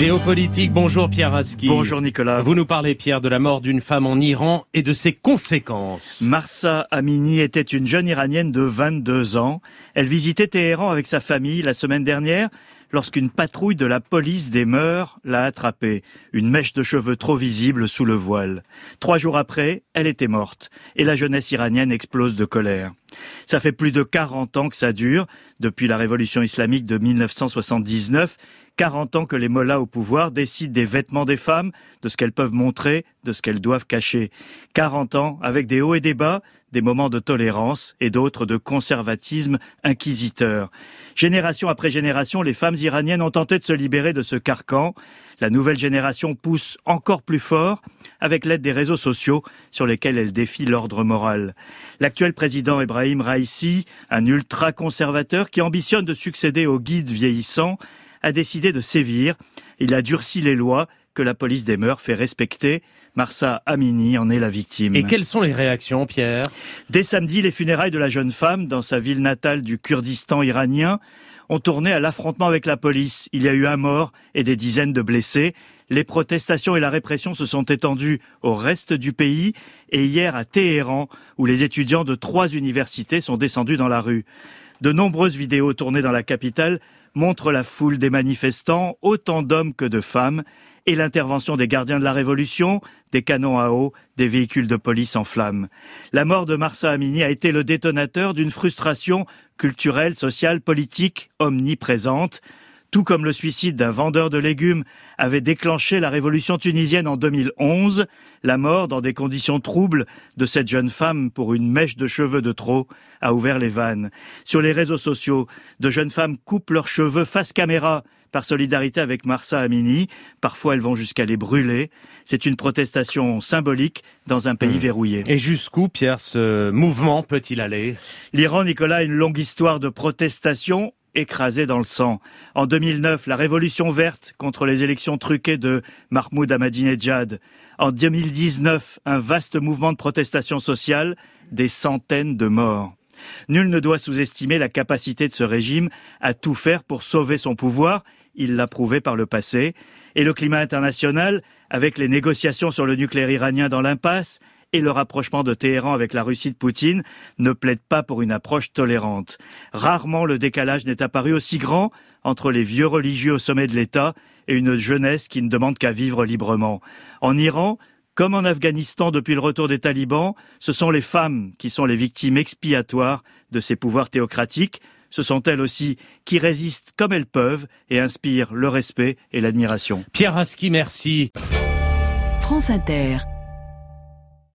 Géopolitique, bonjour Pierre Aski. Bonjour Nicolas. Vous nous parlez Pierre de la mort d'une femme en Iran et de ses conséquences. Marsa Amini était une jeune iranienne de 22 ans. Elle visitait Téhéran avec sa famille la semaine dernière lorsqu'une patrouille de la police des mœurs l'a attrapée, une mèche de cheveux trop visible sous le voile. Trois jours après, elle était morte, et la jeunesse iranienne explose de colère. Ça fait plus de 40 ans que ça dure, depuis la révolution islamique de 1979, 40 ans que les mollahs au pouvoir décident des vêtements des femmes, de ce qu'elles peuvent montrer, de ce qu'elles doivent cacher. 40 ans avec des hauts et des bas, des moments de tolérance et d'autres de conservatisme inquisiteur. Génération après génération, les femmes iraniennes ont tenté de se libérer de ce carcan. La nouvelle génération pousse encore plus fort avec l'aide des réseaux sociaux sur lesquels elle défie l'ordre moral. L'actuel président Ibrahim Raisi, un ultra-conservateur qui ambitionne de succéder au guide vieillissant, a décidé de sévir. Il a durci les lois que la police des mœurs fait respecter. Marsa Amini en est la victime. Et quelles sont les réactions, Pierre? Dès samedi, les funérailles de la jeune femme dans sa ville natale du Kurdistan iranien ont tourné à l'affrontement avec la police. Il y a eu un mort et des dizaines de blessés. Les protestations et la répression se sont étendues au reste du pays et hier à Téhéran, où les étudiants de trois universités sont descendus dans la rue. De nombreuses vidéos tournées dans la capitale montrent la foule des manifestants, autant d'hommes que de femmes, et l'intervention des gardiens de la Révolution, des canons à eau, des véhicules de police en flammes. La mort de Marsa Amini a été le détonateur d'une frustration culturelle, sociale, politique omniprésente tout comme le suicide d'un vendeur de légumes avait déclenché la révolution tunisienne en 2011, la mort dans des conditions troubles de cette jeune femme pour une mèche de cheveux de trop a ouvert les vannes. Sur les réseaux sociaux, de jeunes femmes coupent leurs cheveux face caméra par solidarité avec Marsa Amini. Parfois, elles vont jusqu'à les brûler. C'est une protestation symbolique dans un pays mmh. verrouillé. Et jusqu'où, Pierre, ce mouvement peut-il aller? L'Iran, Nicolas, a une longue histoire de protestation écrasé dans le sang. En 2009, la révolution verte contre les élections truquées de Mahmoud Ahmadinejad. En 2019, un vaste mouvement de protestation sociale, des centaines de morts. Nul ne doit sous-estimer la capacité de ce régime à tout faire pour sauver son pouvoir. Il l'a prouvé par le passé. Et le climat international, avec les négociations sur le nucléaire iranien dans l'impasse, et le rapprochement de Téhéran avec la Russie de Poutine ne plaident pas pour une approche tolérante. Rarement le décalage n'est apparu aussi grand entre les vieux religieux au sommet de l'État et une jeunesse qui ne demande qu'à vivre librement. En Iran, comme en Afghanistan depuis le retour des talibans, ce sont les femmes qui sont les victimes expiatoires de ces pouvoirs théocratiques. Ce sont elles aussi qui résistent comme elles peuvent et inspirent le respect et l'admiration. Pierre Aski, merci. France Inter.